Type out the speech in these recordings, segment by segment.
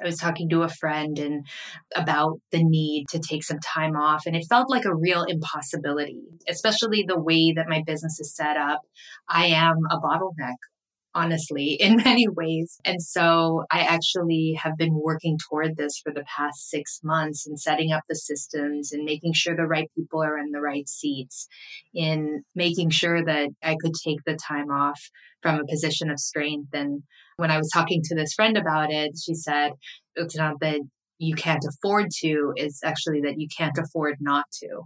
I was talking to a friend and about the need to take some time off and it felt like a real impossibility, especially the way that my business is set up. I am a bottleneck honestly, in many ways. And so I actually have been working toward this for the past six months and setting up the systems and making sure the right people are in the right seats, in making sure that I could take the time off from a position of strength. And when I was talking to this friend about it, she said, it's not that you can't afford to, it's actually that you can't afford not to.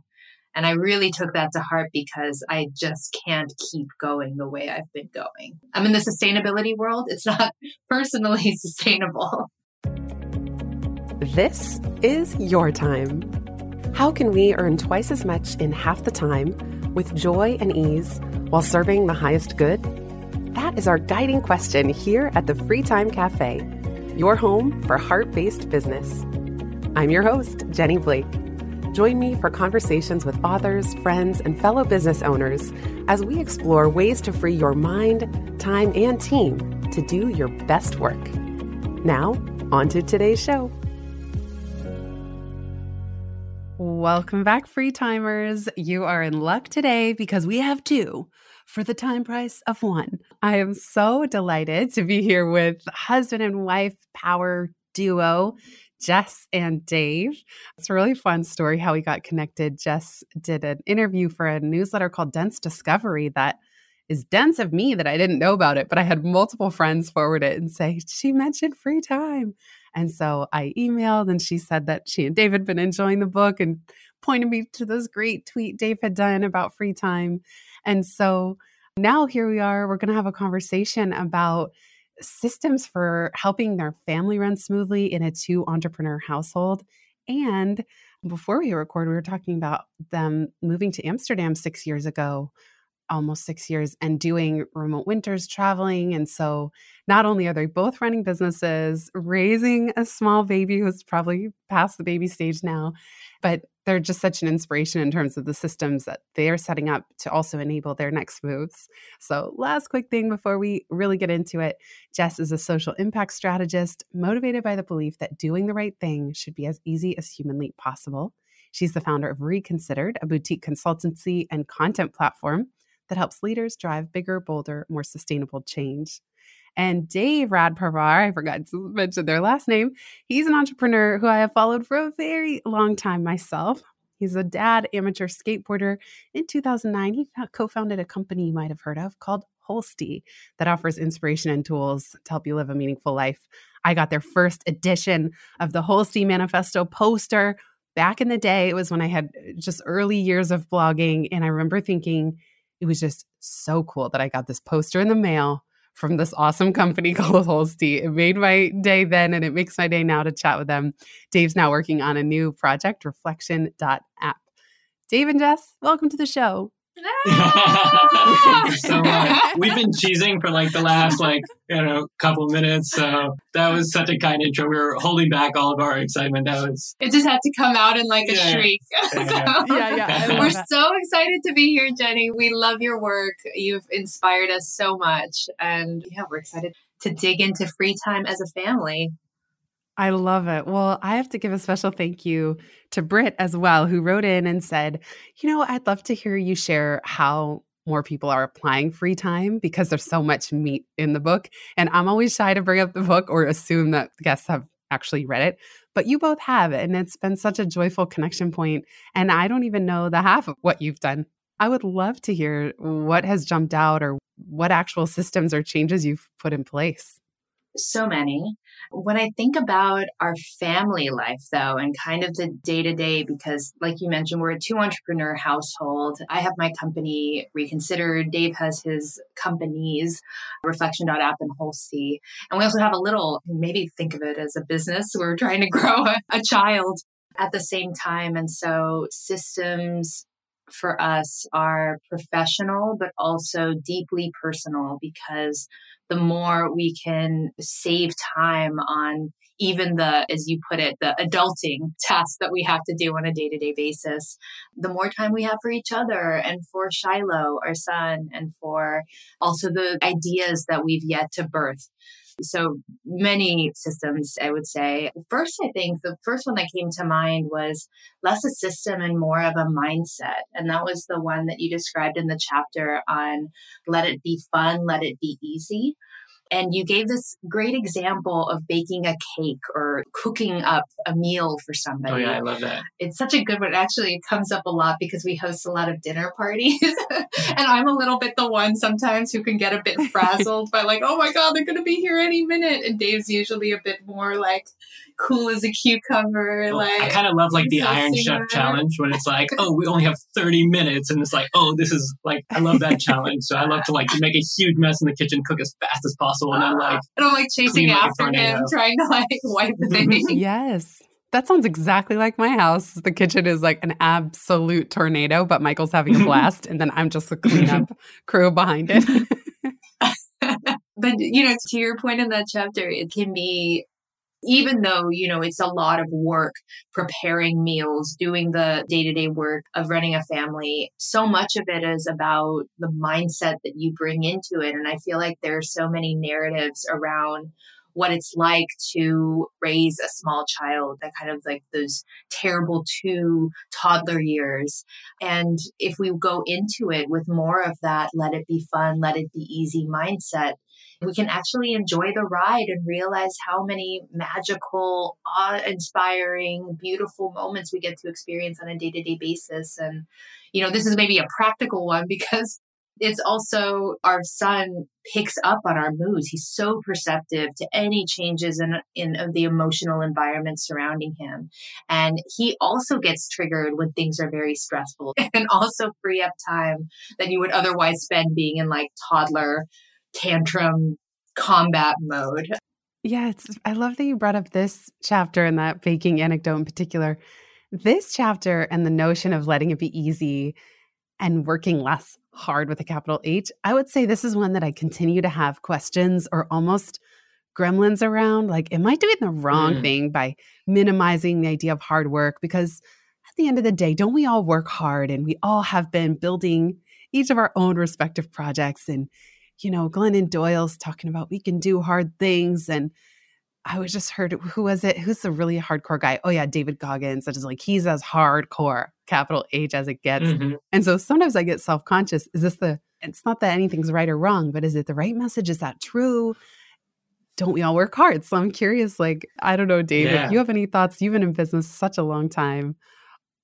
And I really took that to heart because I just can't keep going the way I've been going. I'm in the sustainability world, it's not personally sustainable. This is your time. How can we earn twice as much in half the time with joy and ease while serving the highest good? That is our guiding question here at the Free Time Cafe, your home for heart based business. I'm your host, Jenny Blake. Join me for conversations with authors, friends, and fellow business owners as we explore ways to free your mind, time, and team to do your best work. Now, on to today's show. Welcome back, free timers. You are in luck today because we have two for the time price of one. I am so delighted to be here with husband and wife power duo Jess and Dave. It's a really fun story how we got connected. Jess did an interview for a newsletter called Dense Discovery that is dense of me that I didn't know about it, but I had multiple friends forward it and say, she mentioned free time. And so I emailed and she said that she and Dave had been enjoying the book and pointed me to this great tweet Dave had done about free time. And so now here we are. We're going to have a conversation about systems for helping their family run smoothly in a two entrepreneur household. And before we record, we were talking about them moving to Amsterdam six years ago, almost six years, and doing remote winters traveling. And so not only are they both running businesses, raising a small baby who's probably past the baby stage now, but they're just such an inspiration in terms of the systems that they are setting up to also enable their next moves. So, last quick thing before we really get into it Jess is a social impact strategist motivated by the belief that doing the right thing should be as easy as humanly possible. She's the founder of Reconsidered, a boutique consultancy and content platform that helps leaders drive bigger, bolder, more sustainable change. And Dave Radparvar, I forgot to mention their last name, he's an entrepreneur who I have followed for a very long time myself. He's a dad amateur skateboarder. In 2009, he co founded a company you might have heard of called Holstee that offers inspiration and tools to help you live a meaningful life. I got their first edition of the Holstee Manifesto poster back in the day. It was when I had uh, just early years of blogging. And I remember thinking it was just so cool that I got this poster in the mail from this awesome company called Holstee. It made my day then and it makes my day now to chat with them. Dave's now working on a new project, reflection.app. Dave and Jess, welcome to the show. So uh, we've been cheesing for like the last like you know couple minutes. So that was such a kind intro. We were holding back all of our excitement. That was it. Just had to come out in like a yeah, shriek. Yeah, yeah. so, yeah, yeah we're that. so excited to be here, Jenny. We love your work. You've inspired us so much, and yeah, we're excited to dig into free time as a family. I love it. Well, I have to give a special thank you to Britt as well, who wrote in and said, You know, I'd love to hear you share how more people are applying free time because there's so much meat in the book. And I'm always shy to bring up the book or assume that guests have actually read it, but you both have. And it's been such a joyful connection point. And I don't even know the half of what you've done. I would love to hear what has jumped out or what actual systems or changes you've put in place. So many. When I think about our family life, though, and kind of the day to day, because like you mentioned, we're a two entrepreneur household. I have my company Reconsidered. Dave has his companies, Reflection.app and Holstee. And we also have a little, maybe think of it as a business. We're trying to grow a, a child at the same time. And so systems for us are professional, but also deeply personal because the more we can save time on even the, as you put it, the adulting tasks that we have to do on a day to day basis, the more time we have for each other and for Shiloh, our son, and for also the ideas that we've yet to birth. So many systems, I would say. First, I think the first one that came to mind was less a system and more of a mindset. And that was the one that you described in the chapter on let it be fun, let it be easy. And you gave this great example of baking a cake or cooking up a meal for oh, somebody. Oh, yeah, I love that. It's such a good one. Actually, it comes up a lot because we host a lot of dinner parties. Mm-hmm. and I'm a little bit the one sometimes who can get a bit frazzled by, like, oh my God, they're going to be here any minute. And Dave's usually a bit more like, cool as a cucumber. Oh, well, like I kind of love like the Iron Chef challenge when it's like, oh, we only have 30 minutes, and it's like, oh, this is like I love that challenge. So I love to like make a huge mess in the kitchen, cook as fast as possible, and then like and I'm like chasing after like him, trying to like wipe the thing. yes. That sounds exactly like my house. The kitchen is like an absolute tornado, but Michael's having a blast, and then I'm just the cleanup crew behind it. but you know, to your point in that chapter, it can be even though, you know, it's a lot of work preparing meals, doing the day to day work of running a family, so much of it is about the mindset that you bring into it. And I feel like there are so many narratives around what it's like to raise a small child, that kind of like those terrible two toddler years. And if we go into it with more of that, let it be fun, let it be easy mindset, we can actually enjoy the ride and realize how many magical, awe inspiring, beautiful moments we get to experience on a day to day basis. And, you know, this is maybe a practical one because it's also our son picks up on our moods. He's so perceptive to any changes in in the emotional environment surrounding him, and he also gets triggered when things are very stressful, and also free up time that you would otherwise spend being in like toddler tantrum combat mode. Yeah, it's, I love that you brought up this chapter and that baking anecdote in particular. This chapter and the notion of letting it be easy and working less hard with a capital H, I would say this is one that I continue to have questions or almost gremlins around. Like, am I doing the wrong mm. thing by minimizing the idea of hard work? Because at the end of the day, don't we all work hard and we all have been building each of our own respective projects and you know, Glennon Doyle's talking about we can do hard things. And I was just heard, who was it? Who's the really hardcore guy? Oh, yeah, David Goggins. That is like, he's as hardcore, capital H, as it gets. Mm-hmm. And so sometimes I get self conscious. Is this the, it's not that anything's right or wrong, but is it the right message? Is that true? Don't we all work hard? So I'm curious, like, I don't know, David, yeah. you have any thoughts? You've been in business such a long time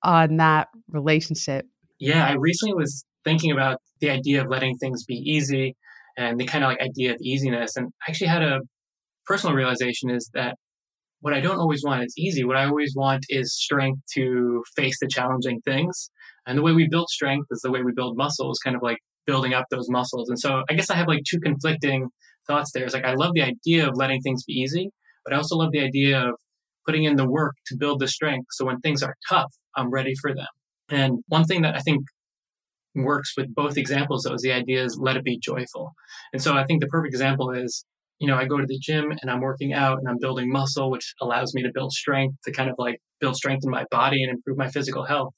on that relationship. Yeah, I recently was thinking about the idea of letting things be easy and the kind of like idea of easiness. And I actually had a personal realization is that what I don't always want is easy. What I always want is strength to face the challenging things. And the way we build strength is the way we build muscles, kind of like building up those muscles. And so I guess I have like two conflicting thoughts there. It's like I love the idea of letting things be easy, but I also love the idea of putting in the work to build the strength. So when things are tough, I'm ready for them. And one thing that I think works with both examples though is the idea is let it be joyful. And so I think the perfect example is, you know, I go to the gym and I'm working out and I'm building muscle, which allows me to build strength to kind of like build strength in my body and improve my physical health.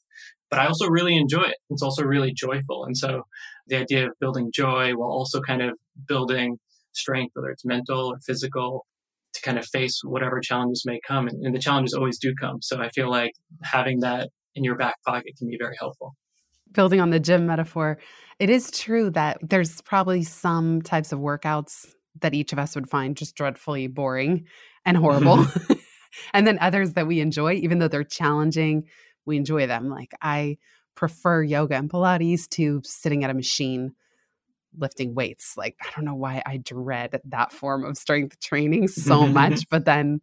But I also really enjoy it. It's also really joyful. And so the idea of building joy while also kind of building strength, whether it's mental or physical, to kind of face whatever challenges may come. And, and the challenges always do come. So I feel like having that in your back pocket can be very helpful building on the gym metaphor, it is true that there's probably some types of workouts that each of us would find just dreadfully boring and horrible. and then others that we enjoy, even though they're challenging, we enjoy them. Like I prefer yoga and Pilates to sitting at a machine lifting weights. Like I don't know why I dread that form of strength training so much, but then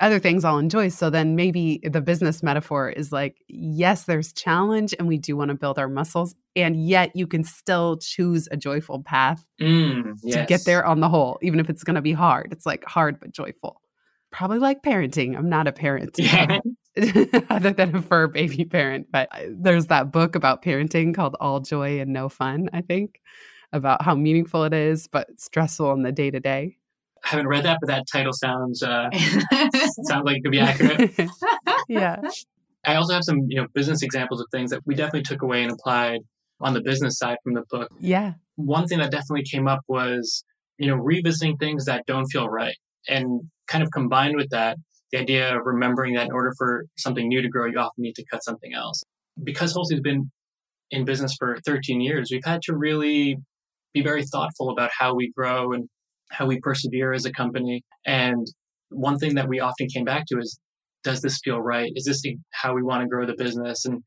other things I'll enjoy. So then maybe the business metaphor is like, yes, there's challenge and we do want to build our muscles. And yet you can still choose a joyful path mm, yes. to get there on the whole, even if it's going to be hard. It's like hard but joyful. Probably like parenting. I'm not a parent. Yeah. other than a fur baby parent. But there's that book about parenting called All Joy and No Fun, I think, about how meaningful it is, but stressful in the day to day. I haven't read that, but that title sounds uh, sounds like it could be accurate. yeah. I also have some, you know, business examples of things that we definitely took away and applied on the business side from the book. Yeah. One thing that definitely came up was, you know, revisiting things that don't feel right. And kind of combined with that, the idea of remembering that in order for something new to grow, you often need to cut something else. Because Holstee's been in business for 13 years, we've had to really be very thoughtful about how we grow and how we persevere as a company. And one thing that we often came back to is does this feel right? Is this how we want to grow the business? And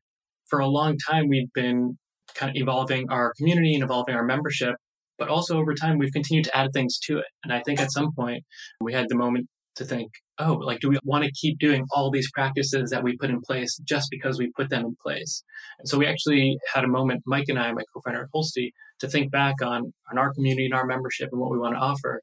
for a long time, we've been kind of evolving our community and evolving our membership. But also over time, we've continued to add things to it. And I think at some point, we had the moment to think, oh, like, do we want to keep doing all these practices that we put in place just because we put them in place? And so we actually had a moment, Mike and I, my co-founder at Holstee, to think back on, on our community and our membership and what we want to offer.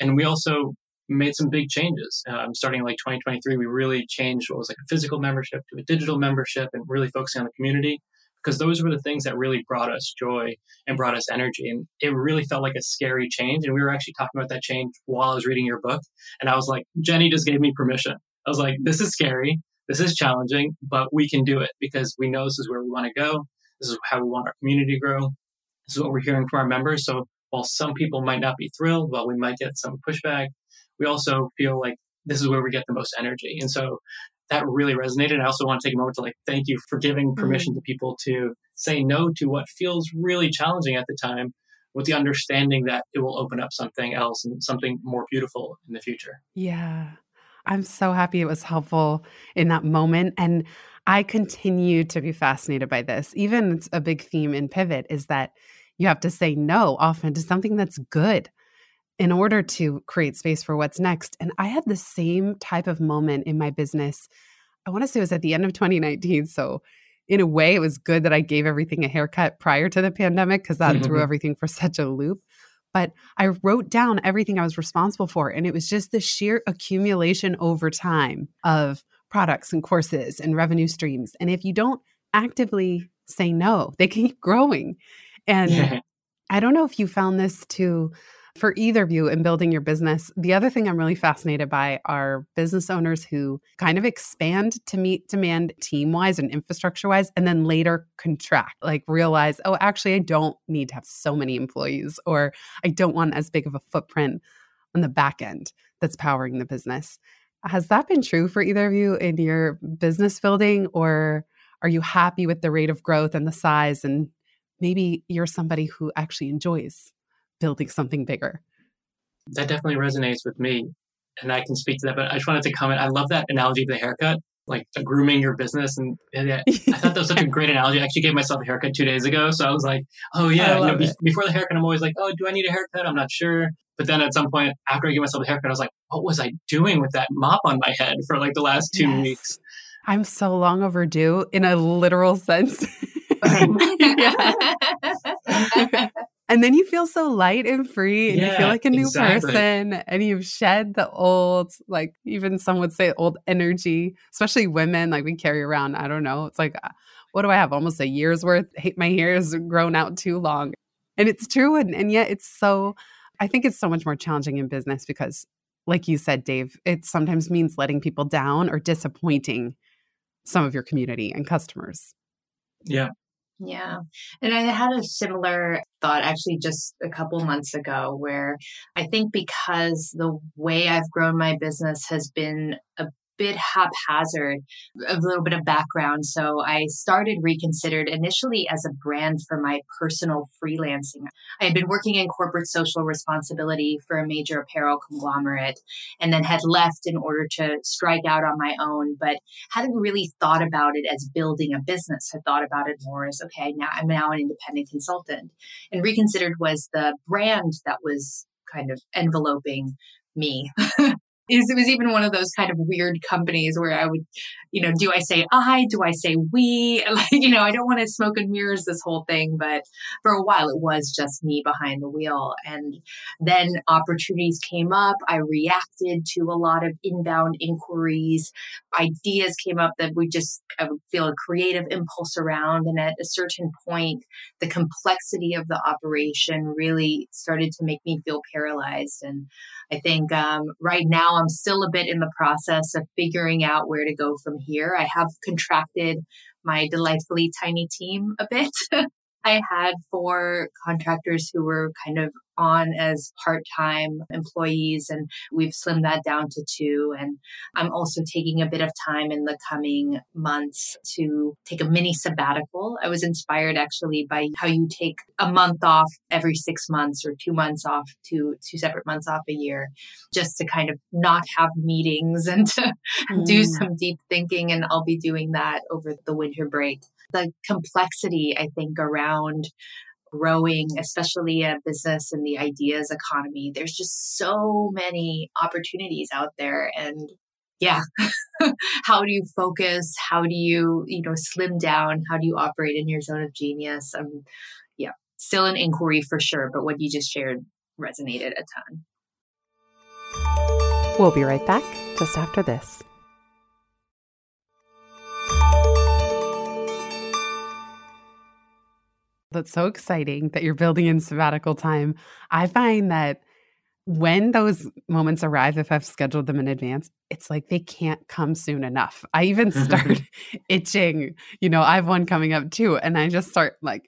And we also made some big changes. Um, starting in like 2023, we really changed what was like a physical membership to a digital membership and really focusing on the community because those were the things that really brought us joy and brought us energy. And it really felt like a scary change. And we were actually talking about that change while I was reading your book. And I was like, Jenny just gave me permission. I was like, this is scary. This is challenging, but we can do it because we know this is where we want to go. This is how we want our community to grow. This is what we're hearing from our members. So while some people might not be thrilled, while we might get some pushback, we also feel like this is where we get the most energy. And so that really resonated. I also want to take a moment to like thank you for giving mm-hmm. permission to people to say no to what feels really challenging at the time with the understanding that it will open up something else and something more beautiful in the future. Yeah. I'm so happy it was helpful in that moment. And I continue to be fascinated by this. Even it's a big theme in Pivot is that you have to say no often to something that's good in order to create space for what's next. And I had the same type of moment in my business. I want to say it was at the end of 2019. So, in a way, it was good that I gave everything a haircut prior to the pandemic because that threw mm-hmm. everything for such a loop. But I wrote down everything I was responsible for. And it was just the sheer accumulation over time of products and courses and revenue streams. And if you don't actively say no, they keep growing. And yeah. I don't know if you found this too for either of you in building your business. The other thing I'm really fascinated by are business owners who kind of expand to meet demand team wise and infrastructure wise, and then later contract, like realize, oh, actually, I don't need to have so many employees, or I don't want as big of a footprint on the back end that's powering the business. Has that been true for either of you in your business building, or are you happy with the rate of growth and the size? And maybe you're somebody who actually enjoys building something bigger. That definitely resonates with me. And I can speak to that, but I just wanted to comment. I love that analogy of the haircut, like grooming your business. And I thought that was such a great analogy. I actually gave myself a haircut two days ago. So I was like, oh, oh yeah. You know, be- before the haircut, I'm always like, oh, do I need a haircut? I'm not sure. But then at some point, after I gave myself a haircut, I was like, what was I doing with that mop on my head for like the last two yes. weeks? I'm so long overdue in a literal sense. And then you feel so light and free and yeah, you feel like a new exactly. person and you've shed the old, like even some would say old energy, especially women. Like we carry around, I don't know, it's like, uh, what do I have? Almost a year's worth. Hate my hair has grown out too long. And it's true. And, and yet it's so, I think it's so much more challenging in business because, like you said, Dave, it sometimes means letting people down or disappointing some of your community and customers. Yeah, yeah. And I had a similar thought actually just a couple months ago where I think because the way I've grown my business has been a bit haphazard, a little bit of background. So I started Reconsidered initially as a brand for my personal freelancing. I had been working in corporate social responsibility for a major apparel conglomerate and then had left in order to strike out on my own, but hadn't really thought about it as building a business. Had thought about it more as, okay, now I'm now an independent consultant. And Reconsidered was the brand that was kind of enveloping me. it was even one of those kind of weird companies where I would, you know, do I say I? Do I say we? Like, you know, I don't want to smoke and mirrors this whole thing, but for a while it was just me behind the wheel. And then opportunities came up. I reacted to a lot of inbound inquiries. Ideas came up that we just, I would feel a creative impulse around. And at a certain point, the complexity of the operation really started to make me feel paralyzed. And I think um, right now I'm still a bit in the process of figuring out where to go from here. I have contracted my delightfully tiny team a bit. I had four contractors who were kind of on as part time employees, and we've slimmed that down to two. And I'm also taking a bit of time in the coming months to take a mini sabbatical. I was inspired actually by how you take a month off every six months or two months off, two, two separate months off a year, just to kind of not have meetings and to mm. do some deep thinking. And I'll be doing that over the winter break the complexity, I think, around growing, especially a business in the ideas economy. There's just so many opportunities out there. And yeah, how do you focus? How do you, you know, slim down? How do you operate in your zone of genius? Um, yeah, still an inquiry for sure, but what you just shared resonated a ton. We'll be right back just after this. That's so exciting that you're building in sabbatical time. I find that when those moments arrive, if I've scheduled them in advance, it's like they can't come soon enough. I even start mm-hmm. itching. You know, I have one coming up too, and I just start like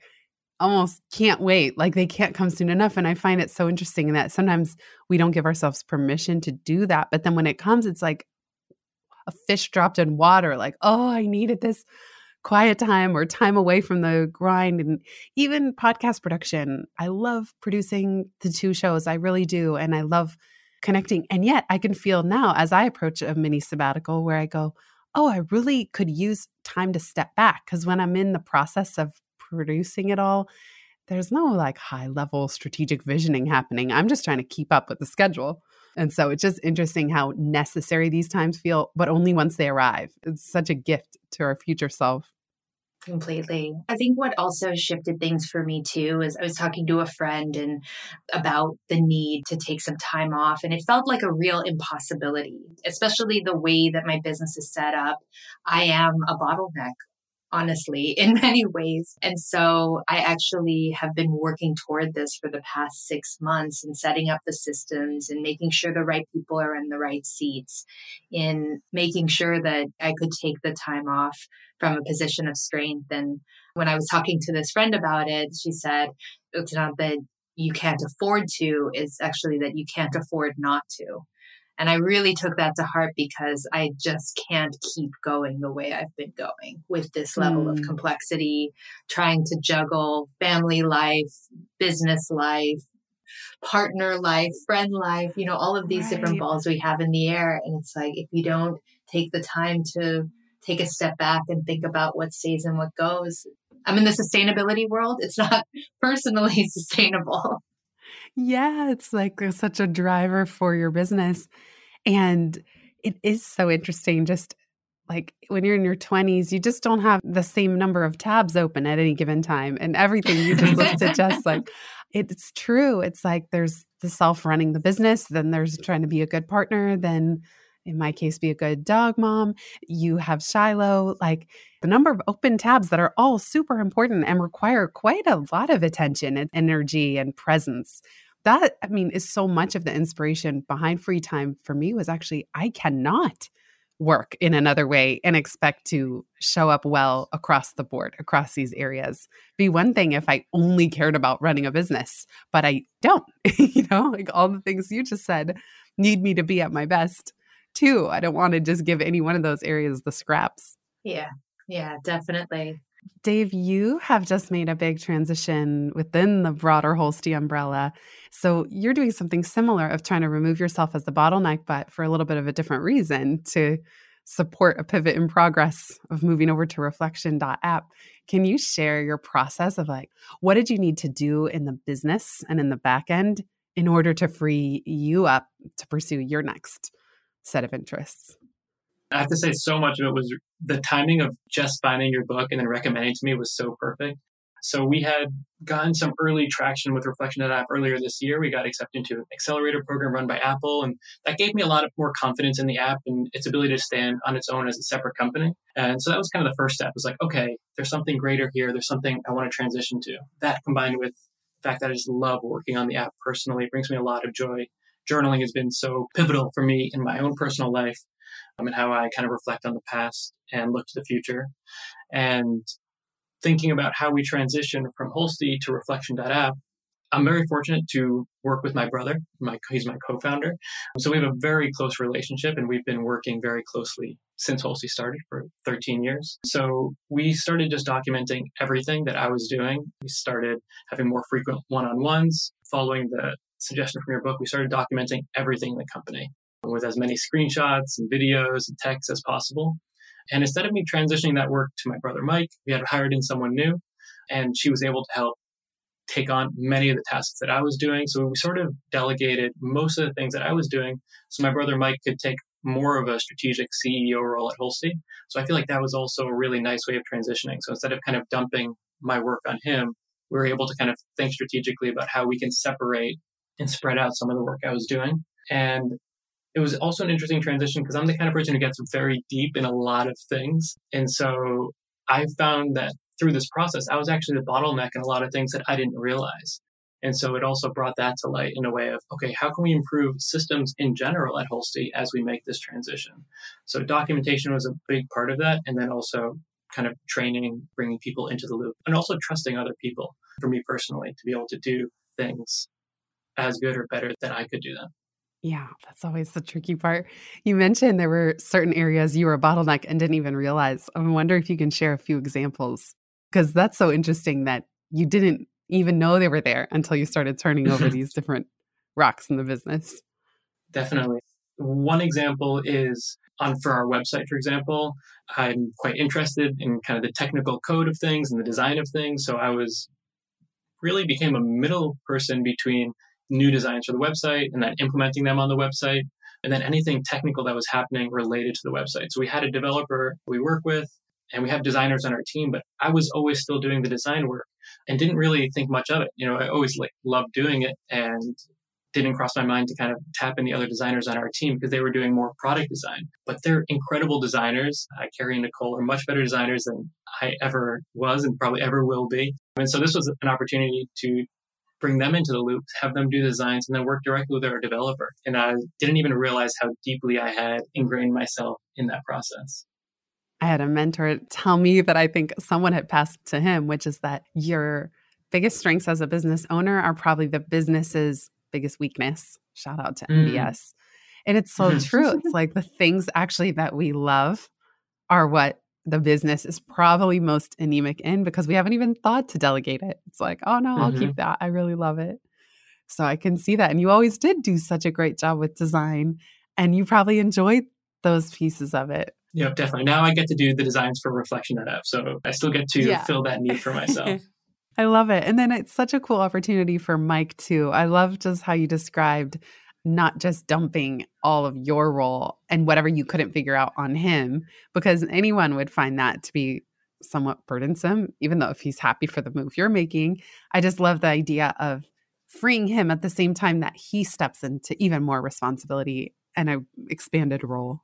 almost can't wait. Like they can't come soon enough. And I find it so interesting that sometimes we don't give ourselves permission to do that. But then when it comes, it's like a fish dropped in water, like, oh, I needed this quiet time or time away from the grind and even podcast production. I love producing the two shows. I really do. And I love connecting. And yet I can feel now as I approach a mini sabbatical where I go, oh, I really could use time to step back. Because when I'm in the process of producing it all, there's no like high level strategic visioning happening. I'm just trying to keep up with the schedule. And so it's just interesting how necessary these times feel, but only once they arrive. It's such a gift to our future self. Completely. I think what also shifted things for me too is I was talking to a friend and about the need to take some time off and it felt like a real impossibility, especially the way that my business is set up. I am a bottleneck honestly, in many ways. And so I actually have been working toward this for the past six months and setting up the systems and making sure the right people are in the right seats, in making sure that I could take the time off from a position of strength. And when I was talking to this friend about it, she said, it's not that you can't afford to, it's actually that you can't afford not to. And I really took that to heart because I just can't keep going the way I've been going with this level mm. of complexity, trying to juggle family life, business life, partner life, friend life, you know, all of these right. different balls we have in the air. And it's like, if you don't take the time to take a step back and think about what stays and what goes, I'm in the sustainability world. It's not personally sustainable. Yeah, it's like such a driver for your business. And it is so interesting just like when you're in your 20s, you just don't have the same number of tabs open at any given time. And everything you just listed, just like it's true. It's like there's the self running the business, then there's trying to be a good partner, then in my case, be a good dog mom. You have Shiloh, like the number of open tabs that are all super important and require quite a lot of attention and energy and presence. That i mean is so much of the inspiration behind free time for me was actually i cannot work in another way and expect to show up well across the board across these areas. Be one thing if i only cared about running a business but i don't you know like all the things you just said need me to be at my best too. I don't want to just give any one of those areas the scraps. Yeah yeah definitely Dave, you have just made a big transition within the broader Holstee umbrella. So you're doing something similar of trying to remove yourself as the bottleneck, but for a little bit of a different reason to support a pivot in progress of moving over to reflection.app. Can you share your process of like what did you need to do in the business and in the back end in order to free you up to pursue your next set of interests? I have to say, so much of it was the timing of just finding your book and then recommending to me was so perfect. So we had gotten some early traction with Reflection app earlier this year. We got accepted into an accelerator program run by Apple, and that gave me a lot of more confidence in the app and its ability to stand on its own as a separate company. And so that was kind of the first step. It was like, okay, there's something greater here. There's something I want to transition to. That combined with the fact that I just love working on the app personally brings me a lot of joy. Journaling has been so pivotal for me in my own personal life Um, and how I kind of reflect on the past and look to the future. And thinking about how we transition from Holstee to Reflection.app, I'm very fortunate to work with my brother. My, he's my co-founder. So we have a very close relationship and we've been working very closely since Holstee started for 13 years. So we started just documenting everything that I was doing. We started having more frequent one-on-ones. Following the suggestion from your book, we started documenting everything in the company with as many screenshots and videos and texts as possible. And instead of me transitioning that work to my brother Mike, we had hired in someone new, and she was able to help take on many of the tasks that I was doing. So we sort of delegated most of the things that I was doing so my brother Mike could take more of a strategic CEO role at Holstee. So I feel like that was also a really nice way of transitioning. So instead of kind of dumping my work on him, we were able to kind of think strategically about how we can separate and spread out some of the work I was doing. And it was also an interesting transition because I'm the kind of person who gets very deep in a lot of things. And so I found that through this process, I was actually the bottleneck in a lot of things that I didn't realize. And so it also brought that to light in a way of, okay, how can we improve systems in general at Holstee as we make this transition? So documentation was a big part of that. And then also kind of training, bringing people into the loop, and also trusting other people for me personally to be able to do things as good or better than I could do them. Yeah, that's always the tricky part. You mentioned there were certain areas you were a bottleneck and didn't even realize. I wonder if you can share a few examples because that's so interesting that you didn't even know they were there until you started turning over these different rocks in the business. Definitely. One example is on for our website, for example, I'm quite interested in kind of the technical code of things and the design of things. So I was really became a middle person between new designs for the website and then implementing them on the website and then anything technical that was happening related to the website. So we had a developer we work with and we have designers on our team, but I was always still doing the design work and didn't really think much of it. You know, I always like loved doing it and didn't cross my mind to kind of tap in the other designers on our team because they were doing more product design. But they're incredible designers. Uh, Carrie and Nicole are much better designers than I ever was and probably ever will be. And so this was an opportunity to bring them into the loop, have them do designs, and then work directly with our developer. And I didn't even realize how deeply I had ingrained myself in that process. I had a mentor tell me that I think someone had passed to him, which is that your biggest strengths as a business owner are probably the business's biggest weakness. Shout out to mm. MBS. And it's so true. It's like the things actually that we love are what the business is probably most anemic in because we haven't even thought to delegate it. It's like, oh no, I'll mm-hmm. keep that. I really love it. So I can see that. And you always did do such a great job with design, and you probably enjoyed those pieces of it. Yeah, definitely. Now I get to do the designs for Reflection.app. So I still get to yeah. fill that need for myself. I love it. And then it's such a cool opportunity for Mike, too. I love just how you described not just dumping all of your role and whatever you couldn't figure out on him, because anyone would find that to be somewhat burdensome, even though if he's happy for the move you're making. I just love the idea of freeing him at the same time that he steps into even more responsibility and a expanded role.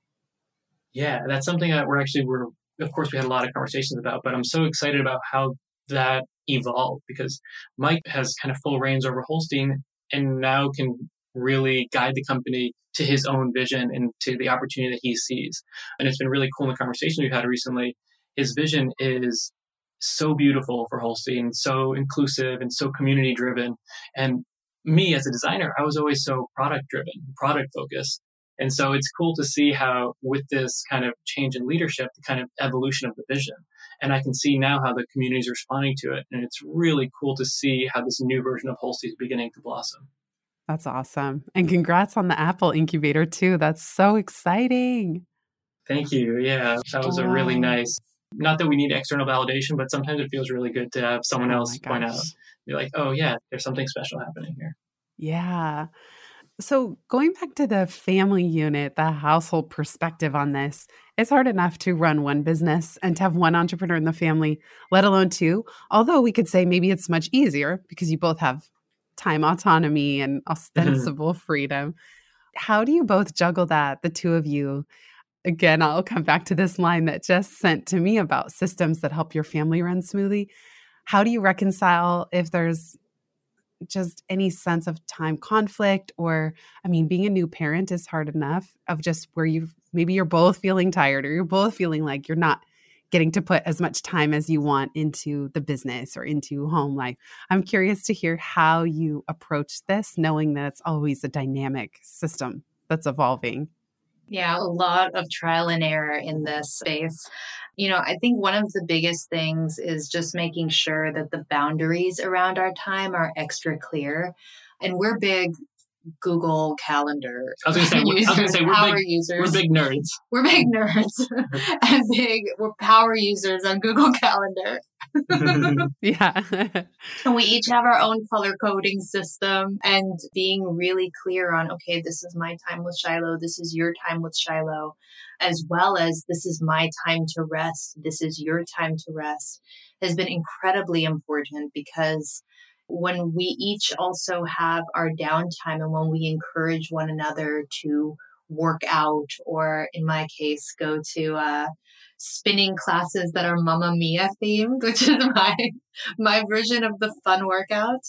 Yeah, that's something that we're actually we're of course we had a lot of conversations about, but I'm so excited about how that evolved because Mike has kind of full reins over Holstee and now can really guide the company to his own vision and to the opportunity that he sees. And it's been really cool in the conversation we've had recently. His vision is so beautiful for Holstee, so inclusive and so community driven. And me as a designer, I was always so product driven, product focused. And so it's cool to see how, with this kind of change in leadership, the kind of evolution of the vision. And I can see now how the community is responding to it. And it's really cool to see how this new version of Holstee is beginning to blossom. That's awesome. And congrats on the Apple incubator, too. That's so exciting. Thank you. Yeah, that was wow. a really nice. Not that we need external validation, but sometimes it feels really good to have someone oh else point out, be like, oh, yeah, there's something special happening here. Yeah. So, going back to the family unit, the household perspective on this, it's hard enough to run one business and to have one entrepreneur in the family, let alone two. Although we could say maybe it's much easier because you both have time autonomy and mm-hmm. ostensible mm-hmm. freedom. How do you both juggle that, the two of you? Again, I'll come back to this line that Jess sent to me about systems that help your family run smoothly. How do you reconcile if there's just any sense of time conflict or i mean being a new parent is hard enough of just where you maybe you're both feeling tired or you're both feeling like you're not getting to put as much time as you want into the business or into home life. I'm curious to hear how you approach this, knowing that it's always a dynamic system that's evolving. Yeah, a lot of trial and error in this space. You know, I think one of the biggest things is just making sure that the boundaries around our time are extra clear. And we're big Google Calendar. I was going to say, users, I was going to say, we're big, users. we're big nerds. We're big nerds and big, we're power users on Google Calendar. yeah. and we each have our own color coding system and being really clear on, okay, this is my time with Shiloh. This is your time with Shiloh, as well as this is my time to rest. This is your time to rest has been incredibly important because when we each also have our downtime and when we encourage one another to work out or in my case go to uh, spinning classes that are Mamma Mia themed, which is my my version of the fun workout.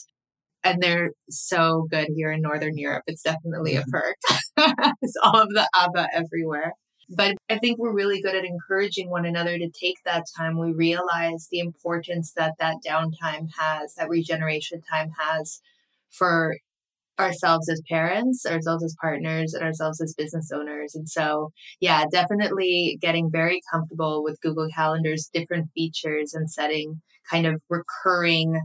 And they're so good here in Northern Europe. It's definitely a perk. it's all of the ABBA everywhere. But I think we're really good at encouraging one another to take that time. We realize the importance that that downtime has, that regeneration time has for ourselves as parents, ourselves as partners, and ourselves as business owners. And so, yeah, definitely getting very comfortable with Google Calendar's different features and setting kind of recurring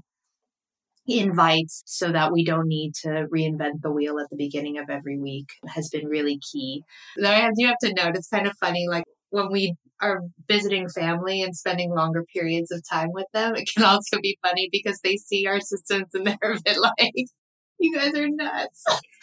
invites so that we don't need to reinvent the wheel at the beginning of every week has been really key. Though I do have to note, it's kind of funny, like when we are visiting family and spending longer periods of time with them, it can also be funny because they see our systems and they're a bit like, you guys are nuts.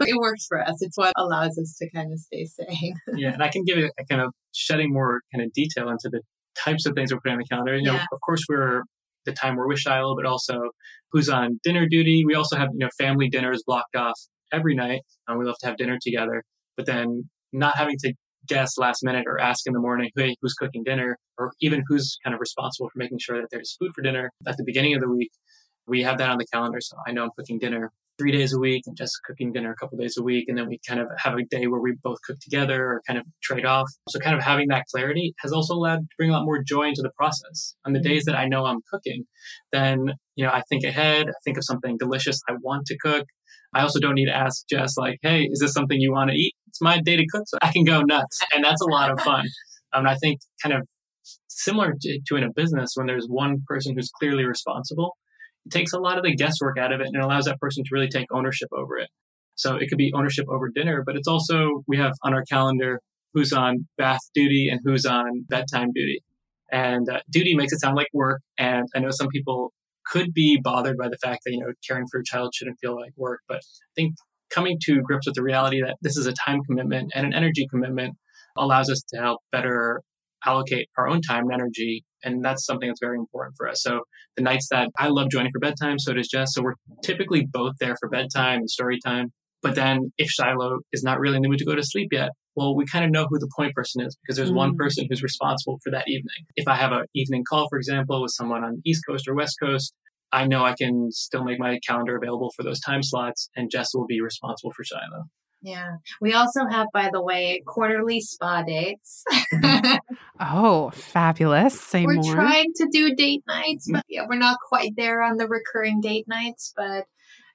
it works for us. It's what allows us to kind of stay sane. yeah, and I can give it a kind of shedding more kind of detail into the types of things we're putting on the calendar. You know, yeah. of course, we're the time we're with Shiloh, but also who's on dinner duty. We also have, you know, family dinners blocked off every night. Um, we love to have dinner together, but then not having to guess last minute or ask in the morning, hey, who's cooking dinner, or even who's kind of responsible for making sure that there's food for dinner at the beginning of the week. We have that on the calendar, so I know I'm cooking dinner three days a week and just cooking dinner a couple days a week. And then we kind of have a day where we both cook together or kind of trade off. So kind of having that clarity has also allowed to bring a lot more joy into the process. On the days that I know I'm cooking, then, you know, I think ahead, I think of something delicious I want to cook. I also don't need to ask Jess like, hey, is this something you want to eat? It's my day to cook, so I can go nuts. And that's a lot of fun. Um, and I think kind of similar to, to in a business when there's one person who's clearly responsible takes a lot of the guesswork out of it and it allows that person to really take ownership over it. So it could be ownership over dinner, but it's also, we have on our calendar who's on bath duty and who's on bedtime duty. And uh, duty makes it sound like work. And I know some people could be bothered by the fact that, you know, caring for a child shouldn't feel like work. But I think coming to grips with the reality that this is a time commitment and an energy commitment allows us to help better allocate our own time and energy. And that's something that's very important for us. So the nights that I love joining for bedtime, so does Jess. So we're typically both there for bedtime and story time. But then if Shiloh is not really in the mood to go to sleep yet, well, we kind of know who the point person is because there's mm. one person who's responsible for that evening. If I have an evening call, for example, with someone on the East Coast or West Coast, I know I can still make my calendar available for those time slots, and Jess will be responsible for Shiloh. Yeah. We also have, by the way, quarterly spa dates. oh, fabulous. Say we're more. trying to do date nights, but yeah, we're not quite there on the recurring date nights. But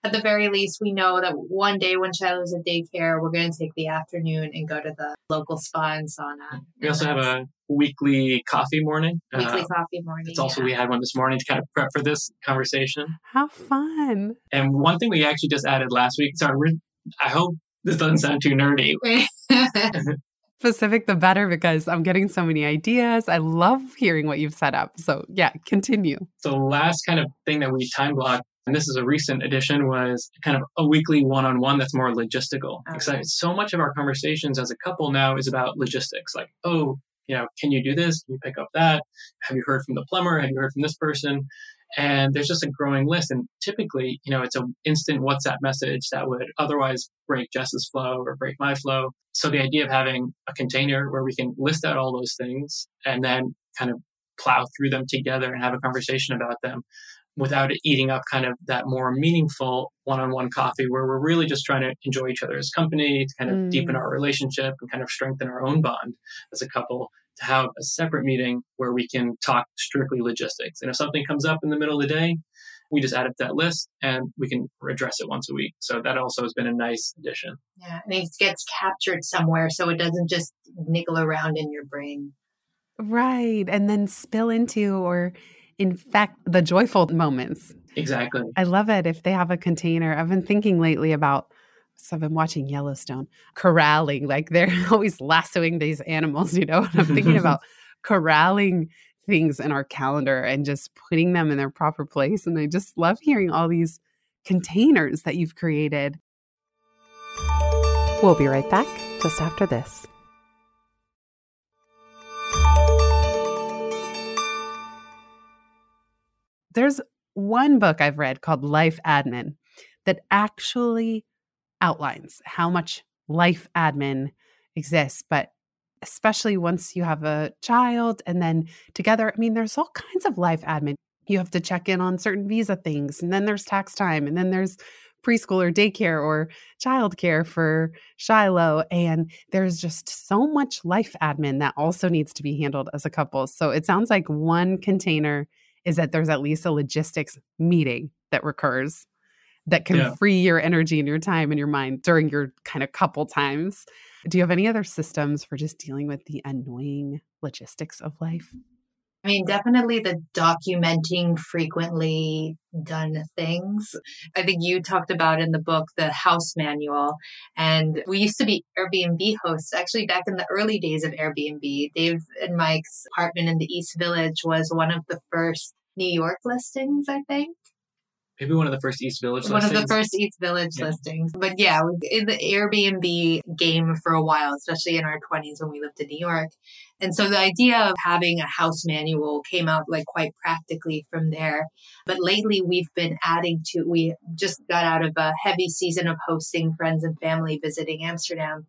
at the very least, we know that one day when Shiloh's at daycare, we're going to take the afternoon and go to the local spa and sauna. We also have a weekly coffee morning. Weekly uh, coffee morning. It's also, yeah. we had one this morning to kind of prep for this conversation. How fun. And one thing we actually just added last week, sorry, I hope this doesn't sound too nerdy. Specific, the better because I'm getting so many ideas. I love hearing what you've set up. So, yeah, continue. So, last kind of thing that we time block and this is a recent addition was kind of a weekly one-on-one that's more logistical ah. okay. so much of our conversations as a couple now is about logistics like oh you know can you do this can you pick up that have you heard from the plumber have you heard from this person and there's just a growing list. And typically you know it's an instant whatsapp message that would otherwise break jess's flow or break my flow. So the idea of having a container where we can list out all those things and then kind of plow through them together and have a conversation about them without it eating up kind of that more meaningful one-on-one coffee where we're really just trying to enjoy each other's company to kind of mm. deepen our relationship and kind of strengthen our own bond as a couple to have a separate meeting where we can talk strictly logistics and if something comes up in the middle of the day we just add it to that list and we can address it once a week so that also has been a nice addition yeah and it gets captured somewhere so it doesn't just niggle around in your brain right and then spill into or infect the joyful moments. Exactly. I love it if they have a container. I've been thinking lately about so I've been watching Yellowstone, corralling, like they're always lassoing these animals, you know. And I'm thinking about corralling things in our calendar and just putting them in their proper place. And I just love hearing all these containers that you've created. We'll be right back just after this. There's one book I've read called Life Admin that actually outlines how much life admin exists, but especially once you have a child and then together, I mean, there's all kinds of life admin. You have to check in on certain visa things, and then there's tax time, and then there's preschool or daycare or childcare for Shiloh. And there's just so much life admin that also needs to be handled as a couple. So it sounds like one container is that there's at least a logistics meeting that recurs that can yeah. free your energy and your time and your mind during your kind of couple times. Do you have any other systems for just dealing with the annoying logistics of life? I mean, definitely the documenting frequently done things. I think you talked about in the book the house manual. And we used to be Airbnb hosts actually back in the early days of Airbnb. Dave and Mike's apartment in the East Village was one of the first New York listings, I think maybe one of the first East Village one listings. of the first East Village yeah. listings. But yeah, in the Airbnb game for a while, especially in our 20s when we lived in New York. And so the idea of having a house manual came out like quite practically from there. But lately we've been adding to, we just got out of a heavy season of hosting friends and family visiting Amsterdam.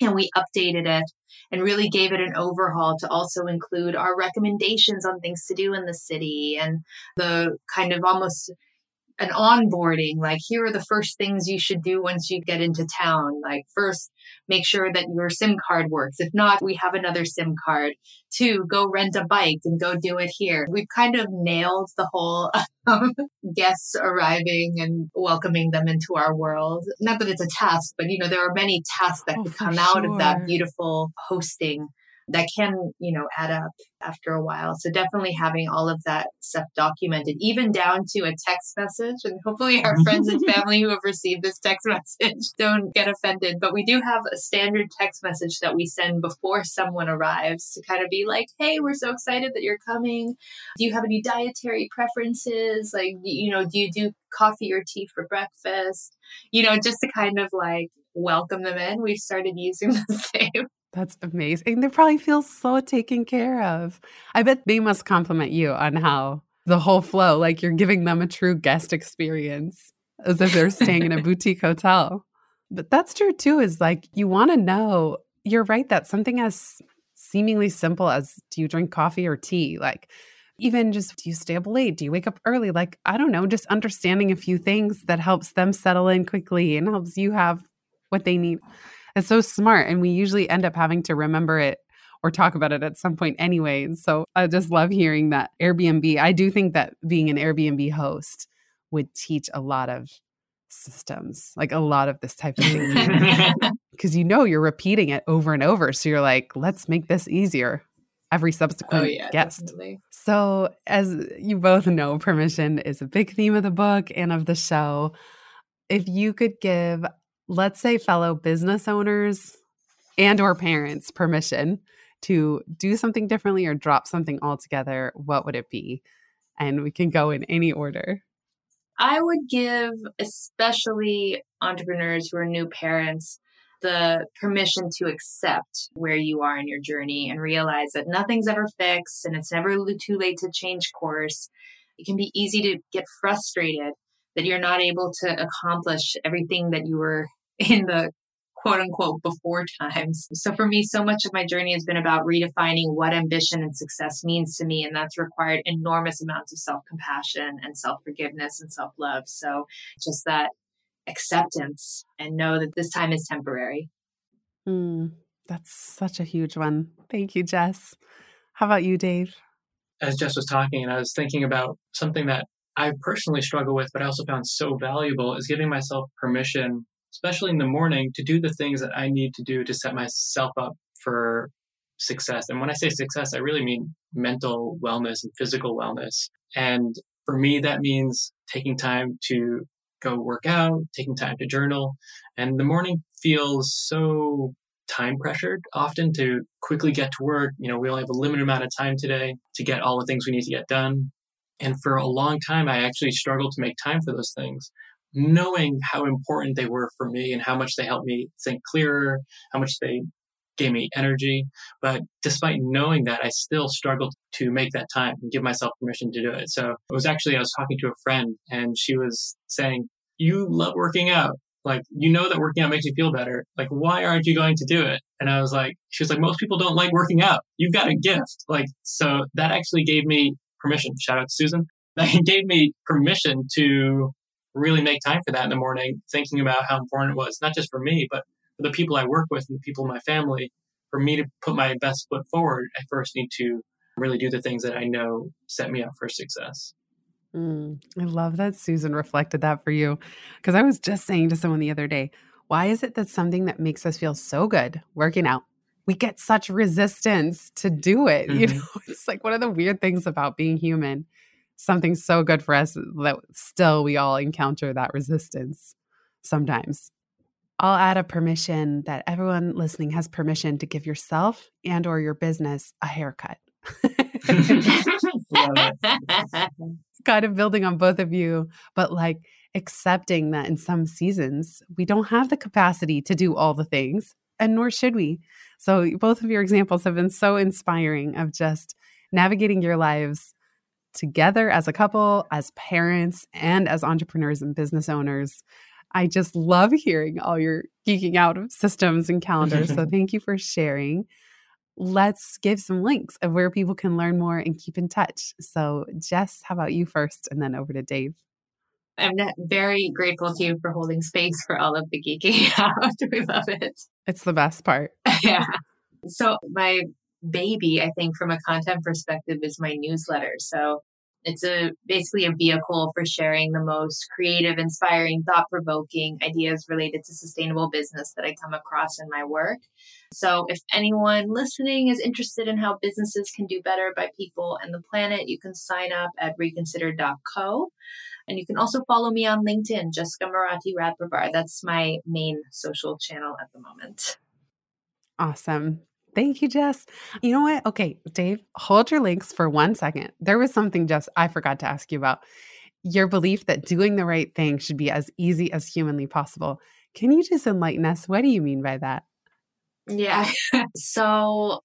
And we updated it and really gave it an overhaul to also include our recommendations on things to do in the city and the kind of almost an onboarding like here are the first things you should do once you get into town. Like first make sure that your sim card works. If not we have another sim card. Two go rent a bike and go do it here. We've kind of nailed the whole um, guests arriving and welcoming them into our world. Not that it's a task but you know there are many tasks that oh, could come sure. out of that beautiful hosting that can, you know, add up after a while. So definitely having all of that stuff documented, even down to a text message. And hopefully our mm-hmm. friends and family who have received this text message don't get offended. But we do have a standard text message that we send before someone arrives to kind of be like, hey, we're so excited that you're coming. Do you have any dietary preferences? Like, you know, do you do coffee or tea for breakfast? You know, just to kind of like welcome them in. We've started using the same that's amazing. They probably feel so taken care of. I bet they must compliment you on how the whole flow, like you're giving them a true guest experience as if they're staying in a boutique hotel. But that's true too, is like you want to know, you're right that something as seemingly simple as do you drink coffee or tea? Like, even just do you stay up late? Do you wake up early? Like, I don't know, just understanding a few things that helps them settle in quickly and helps you have what they need. It's so smart. And we usually end up having to remember it or talk about it at some point anyway. So I just love hearing that Airbnb. I do think that being an Airbnb host would teach a lot of systems, like a lot of this type of thing. Because you know you're repeating it over and over. So you're like, let's make this easier every oh, subsequent oh, yeah, guest. Definitely. So, as you both know, permission is a big theme of the book and of the show. If you could give let's say fellow business owners and or parents permission to do something differently or drop something altogether what would it be and we can go in any order I would give, especially entrepreneurs who are new parents, the permission to accept where you are in your journey and realize that nothing's ever fixed and it's never too late to change course. It can be easy to get frustrated that you're not able to accomplish everything that you were in the quote unquote before times. So for me, so much of my journey has been about redefining what ambition and success means to me. And that's required enormous amounts of self compassion and self forgiveness and self love. So just that acceptance and know that this time is temporary. Mm, that's such a huge one. Thank you, Jess. How about you, Dave? As Jess was talking, and I was thinking about something that I personally struggle with, but I also found so valuable is giving myself permission especially in the morning, to do the things that I need to do to set myself up for success. And when I say success, I really mean mental wellness and physical wellness. And for me, that means taking time to go work out, taking time to journal. And the morning feels so time pressured often to quickly get to work. You know, we only have a limited amount of time today to get all the things we need to get done. And for a long time, I actually struggled to make time for those things knowing how important they were for me and how much they helped me think clearer, how much they gave me energy. But despite knowing that, I still struggled to make that time and give myself permission to do it. So it was actually, I was talking to a friend and she was saying, You love working out. Like, you know that working out makes you feel better. Like, why aren't you going to do it? And I was like, She was like, Most people don't like working out. You've got a gift. Like, so that actually gave me permission. Shout out to Susan. That gave me permission to really make time for that in the morning, thinking about how important it was, not just for me, but for the people I work with and the people in my family. For me to put my best foot forward, I first need to really do the things that I know set me up for success. Mm, I love that Susan reflected that for you. Because I was just saying to someone the other day, why is it that something that makes us feel so good working out, we get such resistance to do it? Mm-hmm. You know, it's like one of the weird things about being human something so good for us that still we all encounter that resistance sometimes. I'll add a permission that everyone listening has permission to give yourself and or your business a haircut. kind of building on both of you, but like accepting that in some seasons we don't have the capacity to do all the things, and nor should we. So both of your examples have been so inspiring of just navigating your lives together as a couple, as parents, and as entrepreneurs and business owners. I just love hearing all your geeking out of systems and calendars. so thank you for sharing. Let's give some links of where people can learn more and keep in touch. So, Jess, how about you first, and then over to Dave? I'm very grateful to you for holding space for all of the geeking out. we love it. It's the best part. yeah. So, my baby, I think, from a content perspective, is my newsletter. So it's a basically a vehicle for sharing the most creative, inspiring, thought-provoking ideas related to sustainable business that I come across in my work. So if anyone listening is interested in how businesses can do better by people and the planet, you can sign up at reconsider.co. And you can also follow me on LinkedIn, Jessica Marati Radparvar. That's my main social channel at the moment. Awesome. Thank you, Jess. You know what? Okay, Dave, hold your links for one second. There was something, Jess, I forgot to ask you about your belief that doing the right thing should be as easy as humanly possible. Can you just enlighten us? What do you mean by that? Yeah. so,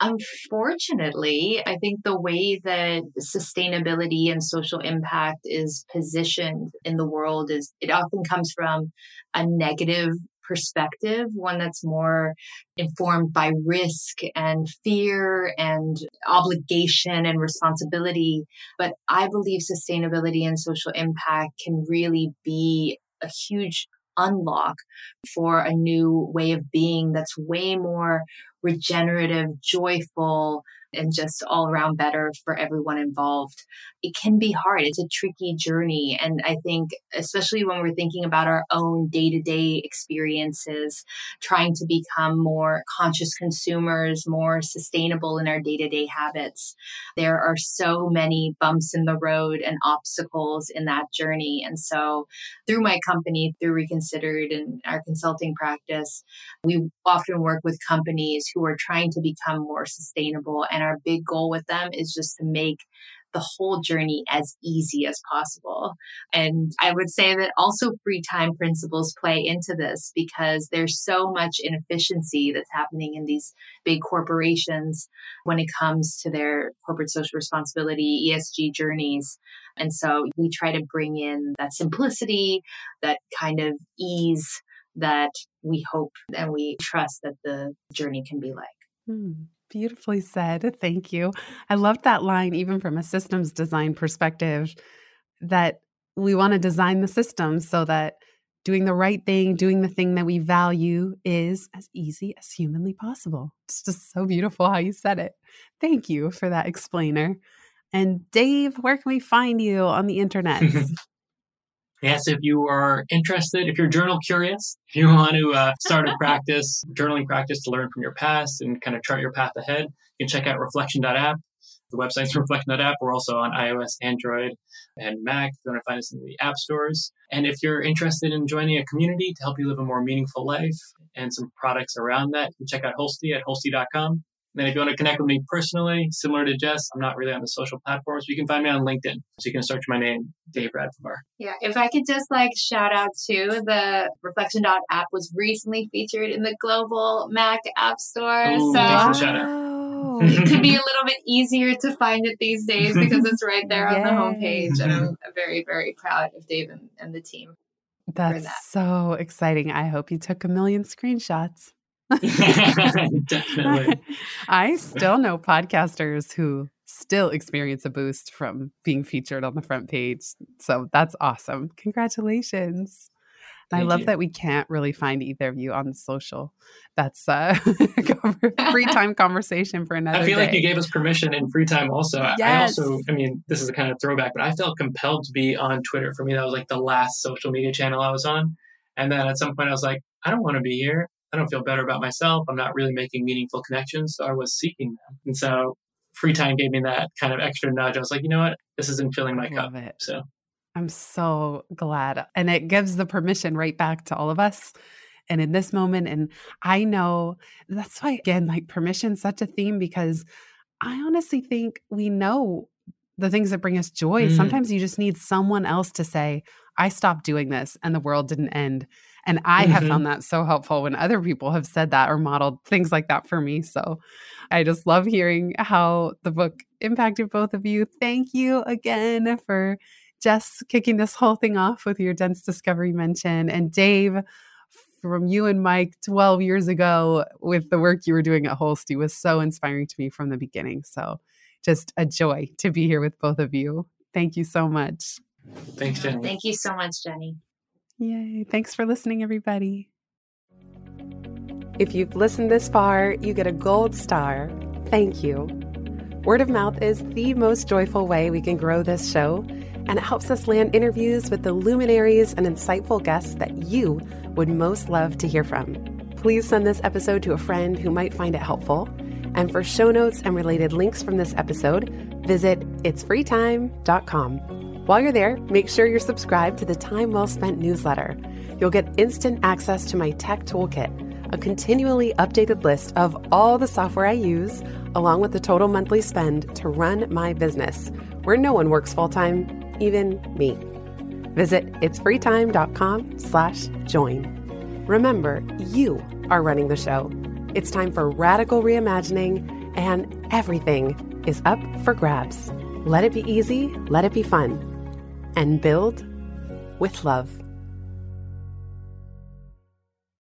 unfortunately, I think the way that sustainability and social impact is positioned in the world is it often comes from a negative perspective, one that's more informed by risk and fear and obligation and responsibility. But I believe sustainability and social impact can really be a huge unlock for a new way of being that's way more regenerative, joyful, and just all around better for everyone involved. It can be hard. It's a tricky journey. And I think, especially when we're thinking about our own day to day experiences, trying to become more conscious consumers, more sustainable in our day to day habits, there are so many bumps in the road and obstacles in that journey. And so, through my company, through Reconsidered and our consulting practice, we often work with companies who are trying to become more sustainable and and our big goal with them is just to make the whole journey as easy as possible. And I would say that also free time principles play into this because there's so much inefficiency that's happening in these big corporations when it comes to their corporate social responsibility, ESG journeys. And so we try to bring in that simplicity, that kind of ease that we hope and we trust that the journey can be like. Hmm. Beautifully said. Thank you. I loved that line, even from a systems design perspective, that we want to design the system so that doing the right thing, doing the thing that we value is as easy as humanly possible. It's just so beautiful how you said it. Thank you for that explainer. And Dave, where can we find you on the internet? Yes, if you are interested, if you're journal curious, if you want to uh, start a practice, journaling practice to learn from your past and kind of chart your path ahead, you can check out reflection.app. The website's reflection.app. We're also on iOS, Android, and Mac. If you want to find us in the app stores. And if you're interested in joining a community to help you live a more meaningful life and some products around that, you can check out Holstee at holstee.com. And then if you want to connect with me personally, similar to Jess, I'm not really on the social platforms. You can find me on LinkedIn. So you can search my name, Dave Radparvar. Yeah. If I could just like shout out to the Reflection app was recently featured in the global Mac App Store. Ooh, so shout out. it could be a little bit easier to find it these days because it's right there on the homepage. And I'm very, very proud of Dave and, and the team. That's that. so exciting. I hope you took a million screenshots. Definitely. I still know podcasters who still experience a boost from being featured on the front page. So that's awesome. Congratulations. I love you. that we can't really find either of you on social. That's uh free time conversation for another I feel day. like you gave us permission in free time also. I- I also, I mean, this is a kind of throwback, but I felt compelled to be on Twitter. For me, that was like the last social media channel I was on. And then at some point I was like, I don't want to be here. I don't feel better about myself. I'm not really making meaningful connections. So I was seeking them. And so free time gave me that kind of extra nudge. I was like, you know what? This isn't filling my cup. it. So I'm so glad. And it gives the permission right back to all of us. And in this moment, and I know that's why, again, like permission's such a theme because I honestly think we know the things that bring us joy. Mm. Sometimes you just need someone else to say, I stopped doing this and the world didn't end. And I have Mhm. found that so helpful when other people have said that or modeled things like that for me. So I just love hearing how the book impacted both of you. Thank you again for just kicking this whole thing off with your dense discovery mention. And Dave, from you and Mike 12 years ago with the work you were doing at Holstee was so inspiring to me from the beginning. So just a joy to be here with both of you. Thank you so much. thanks, Jenny. Thank you so much, Jenny. Yay. Thanks for listening, everybody. If you've listened this far, you get a gold star. Thank you. Word of mouth is the most joyful way we can grow this show, and it helps us land interviews with the luminaries and insightful guests that you would most love to hear from. Please send this episode to a friend who might find it helpful. And for show notes and related links from this episode, visit itsfreetime.com. While you're there, make sure you're subscribed to the Time Well Spent newsletter. You'll get instant access to my tech toolkit, a continually updated list of all the software I use, along with the total monthly spend to run my business, where no one works full time, even me. Visit itsfreetime.com slash join. Remember, you are running the show. It's time for radical reimagining, and everything is up for grabs. Let it be easy, let it be fun, and build with love.